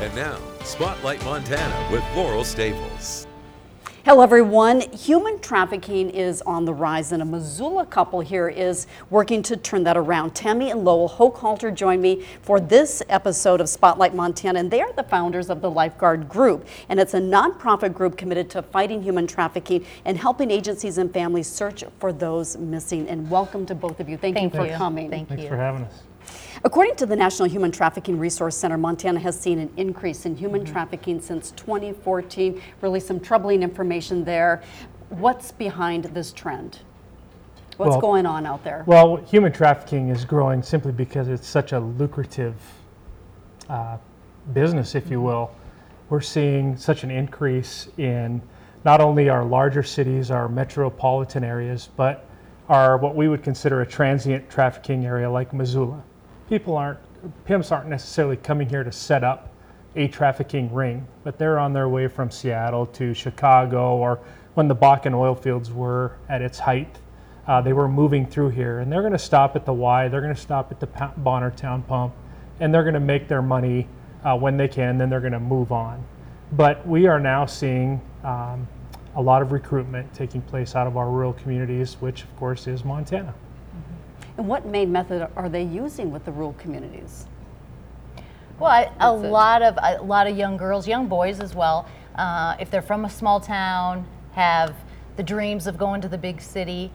And now, Spotlight Montana with Laurel Staples. Hello, everyone. Human trafficking is on the rise, and a Missoula couple here is working to turn that around. Tammy and Lowell Hochhalter join me for this episode of Spotlight Montana, and they are the founders of the Lifeguard Group. And it's a nonprofit group committed to fighting human trafficking and helping agencies and families search for those missing. And welcome to both of you. Thank, Thank you for you. coming. Thank Thanks you. for having us. According to the National Human Trafficking Resource Center, Montana has seen an increase in human trafficking since 2014. Really, some troubling information there. What's behind this trend? What's Well- going on out there? Well, human trafficking is growing simply because it's such a lucrative uh, business, if you will. We're seeing such an increase in not only our larger cities, our metropolitan areas, but our what we would consider a transient trafficking area like Missoula. People aren't, pimps aren't necessarily coming here to set up a trafficking ring, but they're on their way from Seattle to Chicago or when the Bakken oil fields were at its height. Uh, they were moving through here, and they're going to stop at the Y. They're going to stop at the Bonner Town Pump, and they're going to make their money uh, when they can. Then they're going to move on. But we are now seeing um, a lot of recruitment taking place out of our rural communities, which of course is Montana. And what main method are they using with the rural communities? Well, I, a it? lot of a lot of young girls, young boys as well. Uh, if they're from a small town, have the dreams of going to the big city,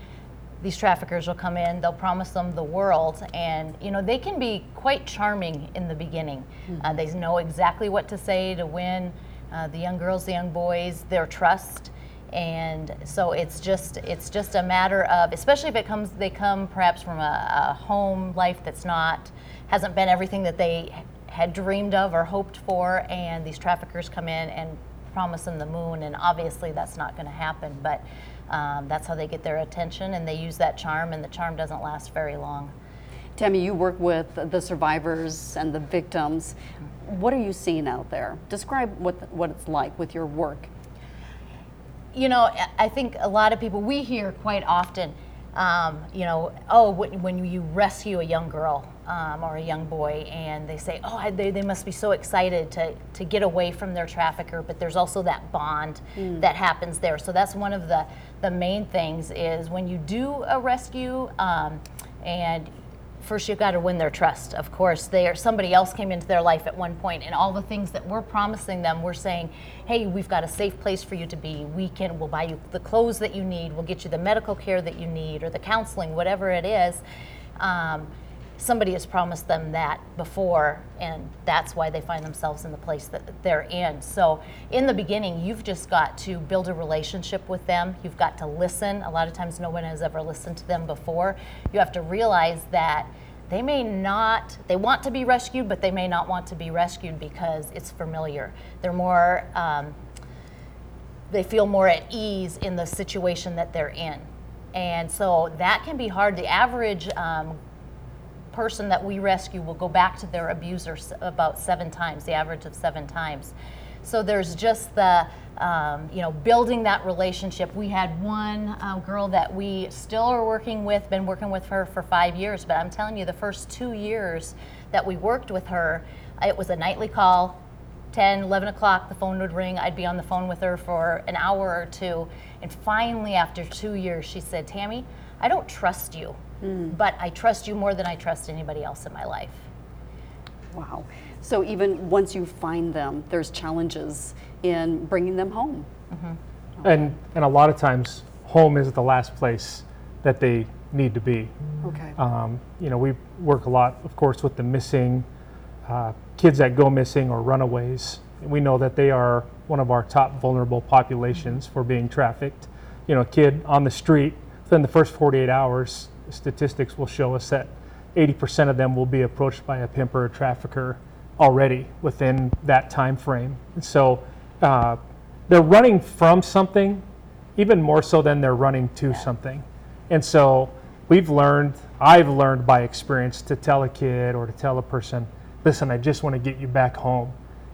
these traffickers will come in. They'll promise them the world, and you know they can be quite charming in the beginning. Uh, they know exactly what to say to win uh, the young girls, the young boys, their trust. And so it's just it's just a matter of, especially if it comes they come perhaps from a, a home life that's not hasn't been everything that they had dreamed of or hoped for, and these traffickers come in and promise them the moon, and obviously that's not going to happen. But um, that's how they get their attention, and they use that charm, and the charm doesn't last very long. Tammy, you work with the survivors and the victims. What are you seeing out there? Describe what, what it's like with your work. You know, I- think a lot of people we hear quite often, um, you know, oh, when, when you rescue a young girl um, or a young boy, and they say, oh, they, they must be so excited to to get away from their trafficker, but there's also that bond that happens there. So that's one of the the main things is when you do a rescue, um, and first you've got to win their trust of course. They are somebody else came into their life at one point and all the things that we're promising them we're saying hey we've got a safe place for you to be. We can we'll buy you the clothes that you need. We'll get you the medical care that you need or the counseling whatever it is. Um, somebody has promised them that before and that's why they find themselves in the place that they're in. So in the beginning you've just got to build a relationship with them. You've got to listen. A lot of times no one has ever listened to them before. You have to realize that they may not they want to be rescued but they may not want to be rescued because it's familiar. They're more um, they feel more at ease in the situation that they're in. And so that can be hard. The average um, person that we rescue will go back to their abuser about seven times, the average of seven times. So there's just the, um, you know, building that relationship. We had one uh, girl that we still are working with, been working with her for five years, but I'm telling you, the first two years that we worked with her, it was a nightly call. 10, 11 o'clock, the phone would ring. I'd be on the phone with her for an hour or two. And finally, after two years, she said, Tammy, I don't trust you, but I trust you more than I trust anybody else in my life. Wow. So even once you find them, there's challenges in bringing them home. And, and a lot of times, home is the last place that they need to be. Okay. Um, you know, we work a lot, of course, with the missing uh, kids that go missing or runaways. We know that they are one of our top vulnerable populations for being trafficked. You know, a kid on the street, within the first 48 hours, statistics will show us that 80% of them will be approached by a pimp or a trafficker already within that time frame. And so uh, they're running from something even more so than they're running to something. And so we've learned, I've learned by experience to tell a kid or to tell a person, listen, I just want to get you back home.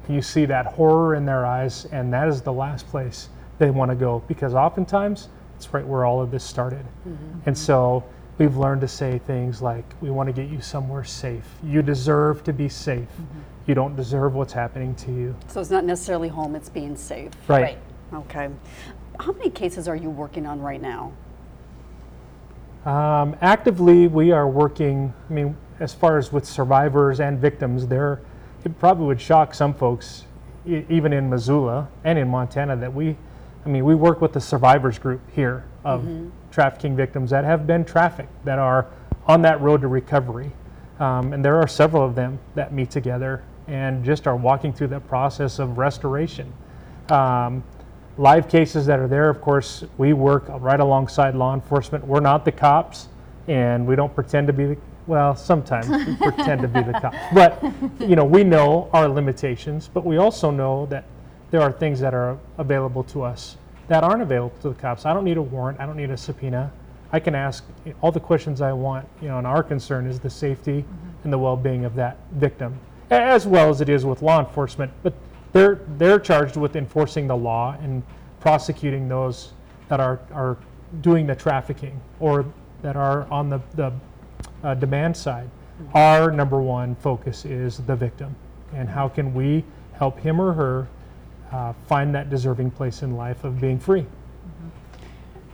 You see that horror in their eyes, and that is the last place they want to go because oftentimes it's right where all of this started. And so we've learned to say things like, we want to get you somewhere safe. You deserve to be safe. you don't deserve what's happening to you. So it's not necessarily home, it's being safe. Right. Okay. How many cases are you working on right now? Um, actively, we are working. I mean, as far as with survivors and victims, there it probably would shock some folks, e- even in Missoula and in Montana, that we, I mean, we work with the survivors group here of trafficking victims that have been trafficked, that are on that road to recovery, um, and there are several of them that meet together and just are walking through that process of restoration. Um, live cases that are there, of course, we work right alongside law enforcement. We're not the cops, and we don't pretend to be the, well, sometimes we pretend to be the cops. But, you know, we know our limitations, but we also know that there are things that are available to us that aren't available to the cops. I don't need a warrant, I don't need a subpoena. I can ask all the questions I want, you know, and our concern is the safety and the well-being of that victim, as well as it is with law enforcement. But they're, they're charged with enforcing the law and prosecuting those that are, are doing the trafficking or that are on the, the uh, demand side. Our number one focus is the victim and how can we help him or her uh, find that deserving place in life of being free.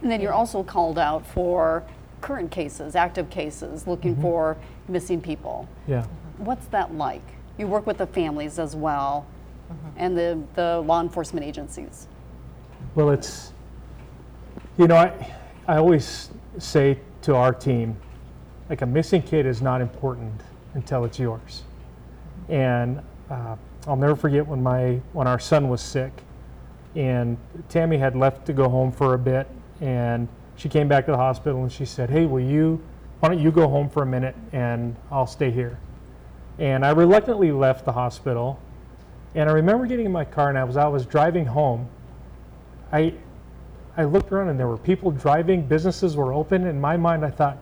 And then you're also called out for current cases, active cases, looking for missing people. Yeah. What's that like? You work with the families as well and the, the law enforcement agencies. Well, it's, you know, I, I always say to our team, like a missing kid is not important until it's yours. And uh, I'll never forget when my when our son was sick, and Tammy had left to go home for a bit, and she came back to the hospital and she said, "Hey, will you? Why don't you go home for a minute and I'll stay here?" And I reluctantly left the hospital, and I remember getting in my car and I was I was driving home. I I looked around and there were people driving, businesses were open. In my mind, I thought,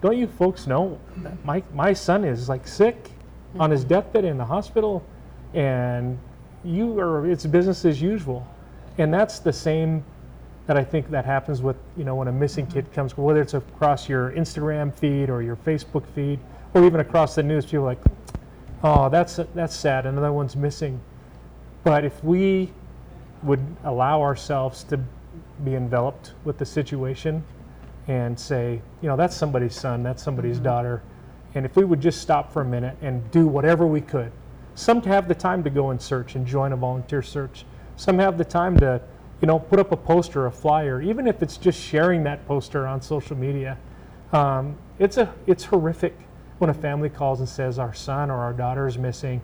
don't you folks know my, my son is like sick on his deathbed in the hospital and you are, it's business as usual. And that's the same that I think that happens with, you know, when a missing kid mm-hmm. comes, whether it's across your Instagram feed or your Facebook feed or even across the news, people are like, oh, that's, that's sad, another one's missing. But if we would allow ourselves to be enveloped with the situation and say, you know, that's somebody's son, that's somebody's mm-hmm. daughter. And if we would just stop for a minute and do whatever we could, some have the time to go and search and join a volunteer search. Some have the time to, you know, put up a poster, a flyer, even if it's just sharing that poster on social media. Um, it's a, it's horrific when a family calls and says our son or our daughter is missing,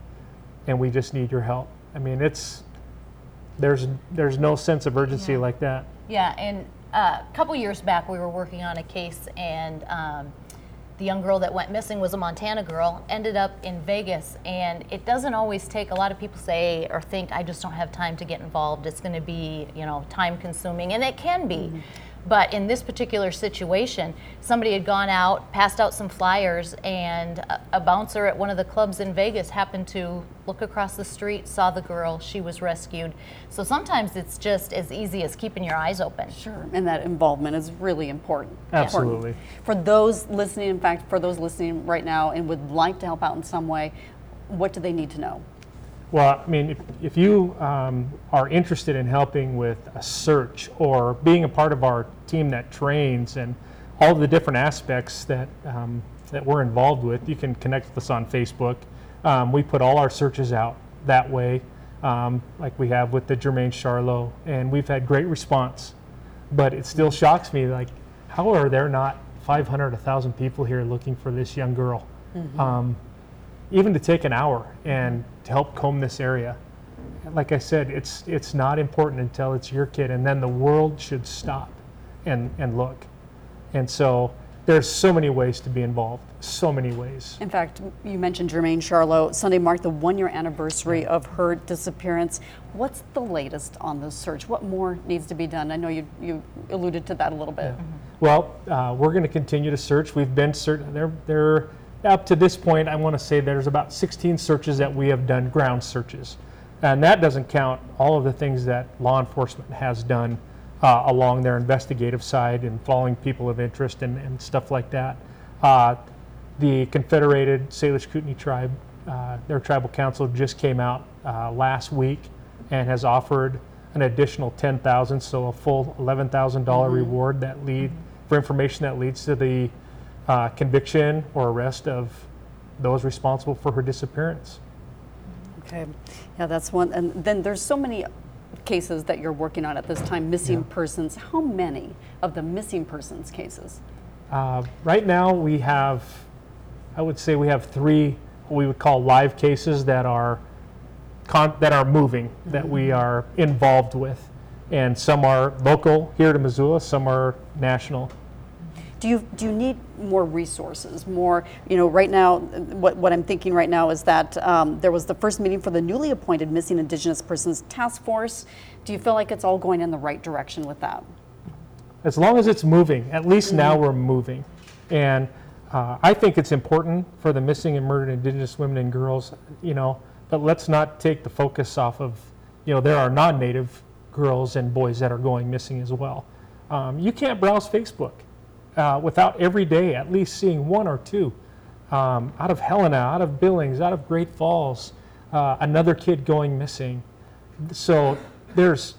and we just need your help. I mean, it's there's there's no sense of urgency Yeah. like that. Yeah, and uh, a couple years back, we were working on a case, and um, the young girl that went missing was a Montana girl, ended up in Vegas. And it doesn't always take, a lot of people say or think, I just don't have time to get involved. It's going to be, you know, time consuming, and it can be. Mm-hmm. But in this particular situation, somebody had gone out, passed out some flyers, and a, a bouncer at one of the clubs in Vegas happened to look across the street, saw the girl, she was rescued. So sometimes it's just as easy as keeping your eyes open. Sure, and that involvement is really important. Absolutely. Important. For those listening, in fact, for those listening right now and would like to help out in some way, what do they need to know? Well, I mean, if, if you um, are interested in helping with a search or being a part of our team that trains and all the different aspects that um, that we're involved with, you can connect with us on Facebook. Um, we put all our searches out that way, um, like we have with the Jermain Charlo, and we've had great response. But it still shocks me, like, how are there not 500, 1,000 people here looking for this young girl? Um, even to take an hour and to help comb this area. Like I said, it's it's not important until it's your kid, and then the world should stop and and look. And so there's so many ways to be involved, so many ways. In fact, you mentioned Jermain Charlo. Sunday marked the one year anniversary of her disappearance. What's the latest on the search? What more needs to be done? I know you, you alluded to that a little bit. Well, uh, we're going to continue to search. We've been certain there there up to this point. I want to say there's about 16 searches that we have done ground searches, and that doesn't count all of the things that law enforcement has done uh, along their investigative side and following people of interest and, and stuff like that. Uh, the Confederated Salish Kootenai tribe uh, their tribal council just came out uh, last week and has offered an additional 10,000, so a full $11,000 reward that lead for information that leads to the uh, conviction or arrest of those responsible for her disappearance. Okay, yeah, that's one. And then there's so many cases that you're working on at this time, missing persons. How many of the missing persons cases? Uh, right now, we have, I would say, we have three what we would call live cases that are con- that are moving that we are involved with, and some are local here to Missoula, some are national. Do you do you need more resources? More, you know, right now, what, what I'm thinking right now is that um, there was the first meeting for the newly appointed Missing Indigenous Persons Task Force. Do you feel like it's all going in the right direction with that? as long as it's moving, at least now we're moving. And uh, I think it's important for the missing and murdered Indigenous women and girls, you know, but let's not take the focus off of, you know, there are non native girls and boys that are going missing as well. Um, you can't browse Facebook uh, without every day at least seeing one or two um, out of Helena, out of Billings, out of Great Falls, uh, another kid going missing. So there's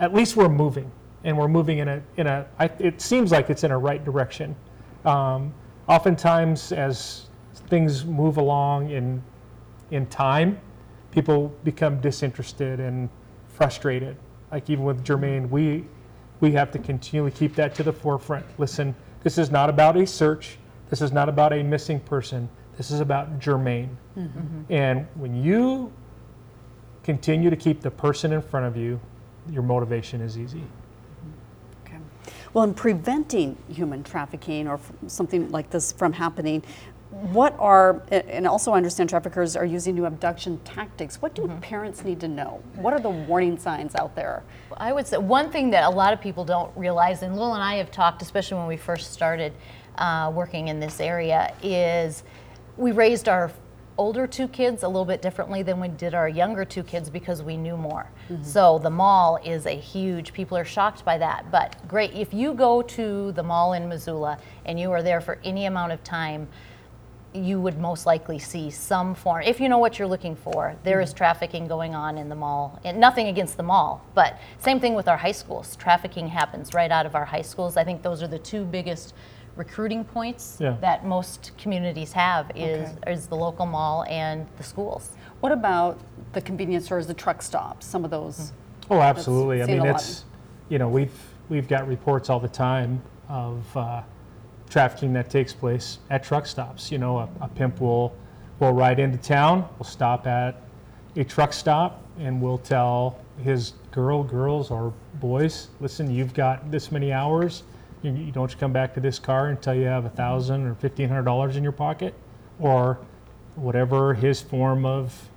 at least we're moving, and we're moving in a in a. I, it seems like it's in a right direction. Um, oftentimes, as things move along in in time, people become disinterested and frustrated. Like even with Jermain, we we have to continually keep that to the forefront. Listen, this is not about a search. This is not about a missing person. This is about Jermain. Mm-hmm. And when you continue to keep the person in front of you, your motivation is easy. Okay. Well, in preventing human trafficking or something like this from happening, what are, and also I understand traffickers are using new abduction tactics. What do parents need to know? What are the warning signs out there? I would say one thing that a lot of people don't realize, and Lil and I have talked, especially when we first started uh, working in this area, is we raised our older two kids a little bit differently than we did our younger two kids because we knew more. So the mall is a huge, people are shocked by that. But great, if you go to the mall in Missoula and you are there for any amount of time, you would most likely see some form, if you know what you're looking for, there is trafficking going on in the mall. And nothing against the mall, but same thing with our high schools. Trafficking happens right out of our high schools. I think those are the two biggest recruiting points Yeah. that most communities have is, is the local mall and the schools. What about the convenience stores, the truck stops, some of those? Oh, absolutely. I mean, a lot. it's, you know, we've, we've got reports all the time of uh, trafficking that takes place at truck stops. You know, a, a pimp will, will ride into town, will stop at a truck stop, and will tell his girl, girls, or boys, listen, you've got this many hours. You, you don't you come back to this car until you have a thousand or fifteen hundred dollars in your pocket, or whatever his form of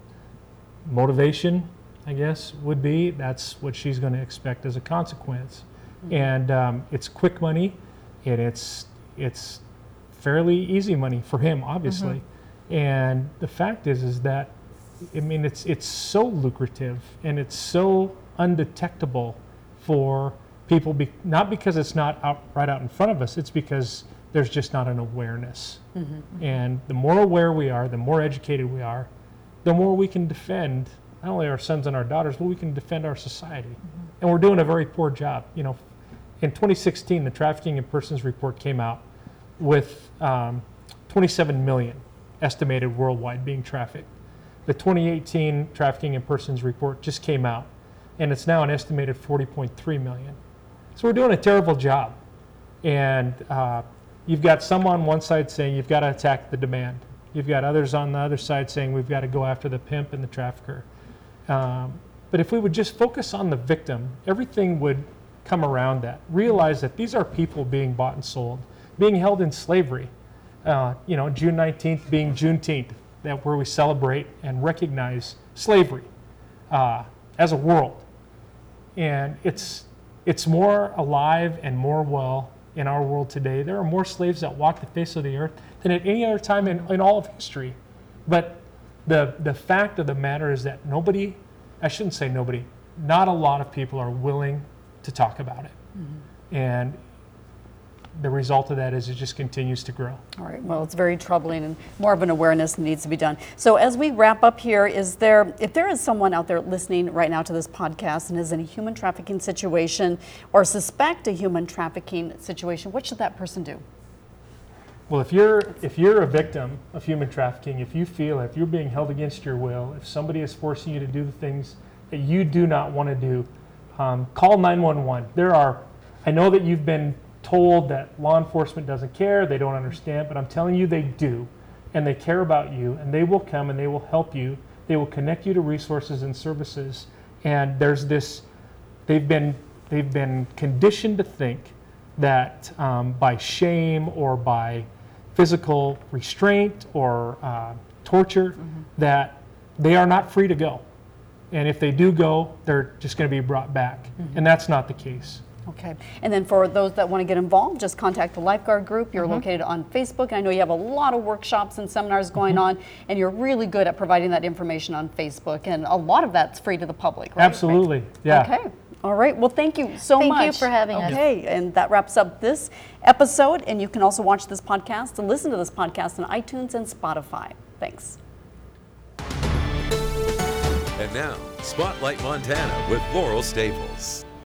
motivation, I guess, would be. That's what she's going to expect as a consequence. And um, it's quick money, and it's it's fairly easy money for him, obviously. Mm-hmm. And the fact is, is that I mean, it's it's so lucrative and it's so undetectable for people. Be, not because it's not out right out in front of us. It's because there's just not an awareness. Mm-hmm. And the more aware we are, the more educated we are, the more we can defend not only our sons and our daughters, but we can defend our society. Mm-hmm. And we're doing a very poor job. You know, in 2016, the Trafficking in Persons report came out with um, 27 million estimated worldwide being trafficked. The 2018 Trafficking in Persons report just came out, and it's now an estimated 40.3 million. So we're doing a terrible job. And uh, you've got some on one side saying you've got to attack the demand. You've got others on the other side saying we've got to go after the pimp and the trafficker. Um, but if we would just focus on the victim, everything would come around that. Realize that these are people being bought and sold, being held in slavery. Uh, you know, June 19th being Juneteenth, that where we celebrate and recognize slavery uh, as a world. And it's it's more alive and more well in our world today. There are more slaves that walk the face of the earth than at any other time in, in all of history. But the the fact of the matter is that nobody, I shouldn't say nobody, not a lot of people are willing to talk about it. And the result of that is it just continues to grow. All right, well, it's very troubling and more of an awareness needs to be done. So as we wrap up here, is there, if there is someone out there listening right now to this podcast and is in a human trafficking situation or suspect a human trafficking situation, what should that person do? Well, if you're if you're a victim of human trafficking, if you feel if you're being held against your will, if somebody is forcing you to do the things that you do not want to do, um, call 911. There are, I know that you've been told that law enforcement doesn't care, they don't understand, but I'm telling you they do, and they care about you, and they will come and they will help you. They will connect you to resources and services. And there's this, they've been they've been conditioned to think that um, by shame or by physical restraint or uh, torture that they are not free to go and if they do go they're just going to be brought back and that's not the case Okay, and then for those that want to get involved, just contact the Lifeguard Group. You're mm-hmm. located on Facebook. and I know you have a lot of workshops and seminars mm-hmm. going on, and you're really good at providing that information on Facebook, and a lot of that's free to the public, right? absolutely yeah Okay. All right. Well, thank you so Thank you much. for having us. Okay, and that wraps up this episode. And you can also watch this podcast and listen to this podcast on iTunes and Spotify. Thanks. And now, Spotlight Montana with Laurel Staples.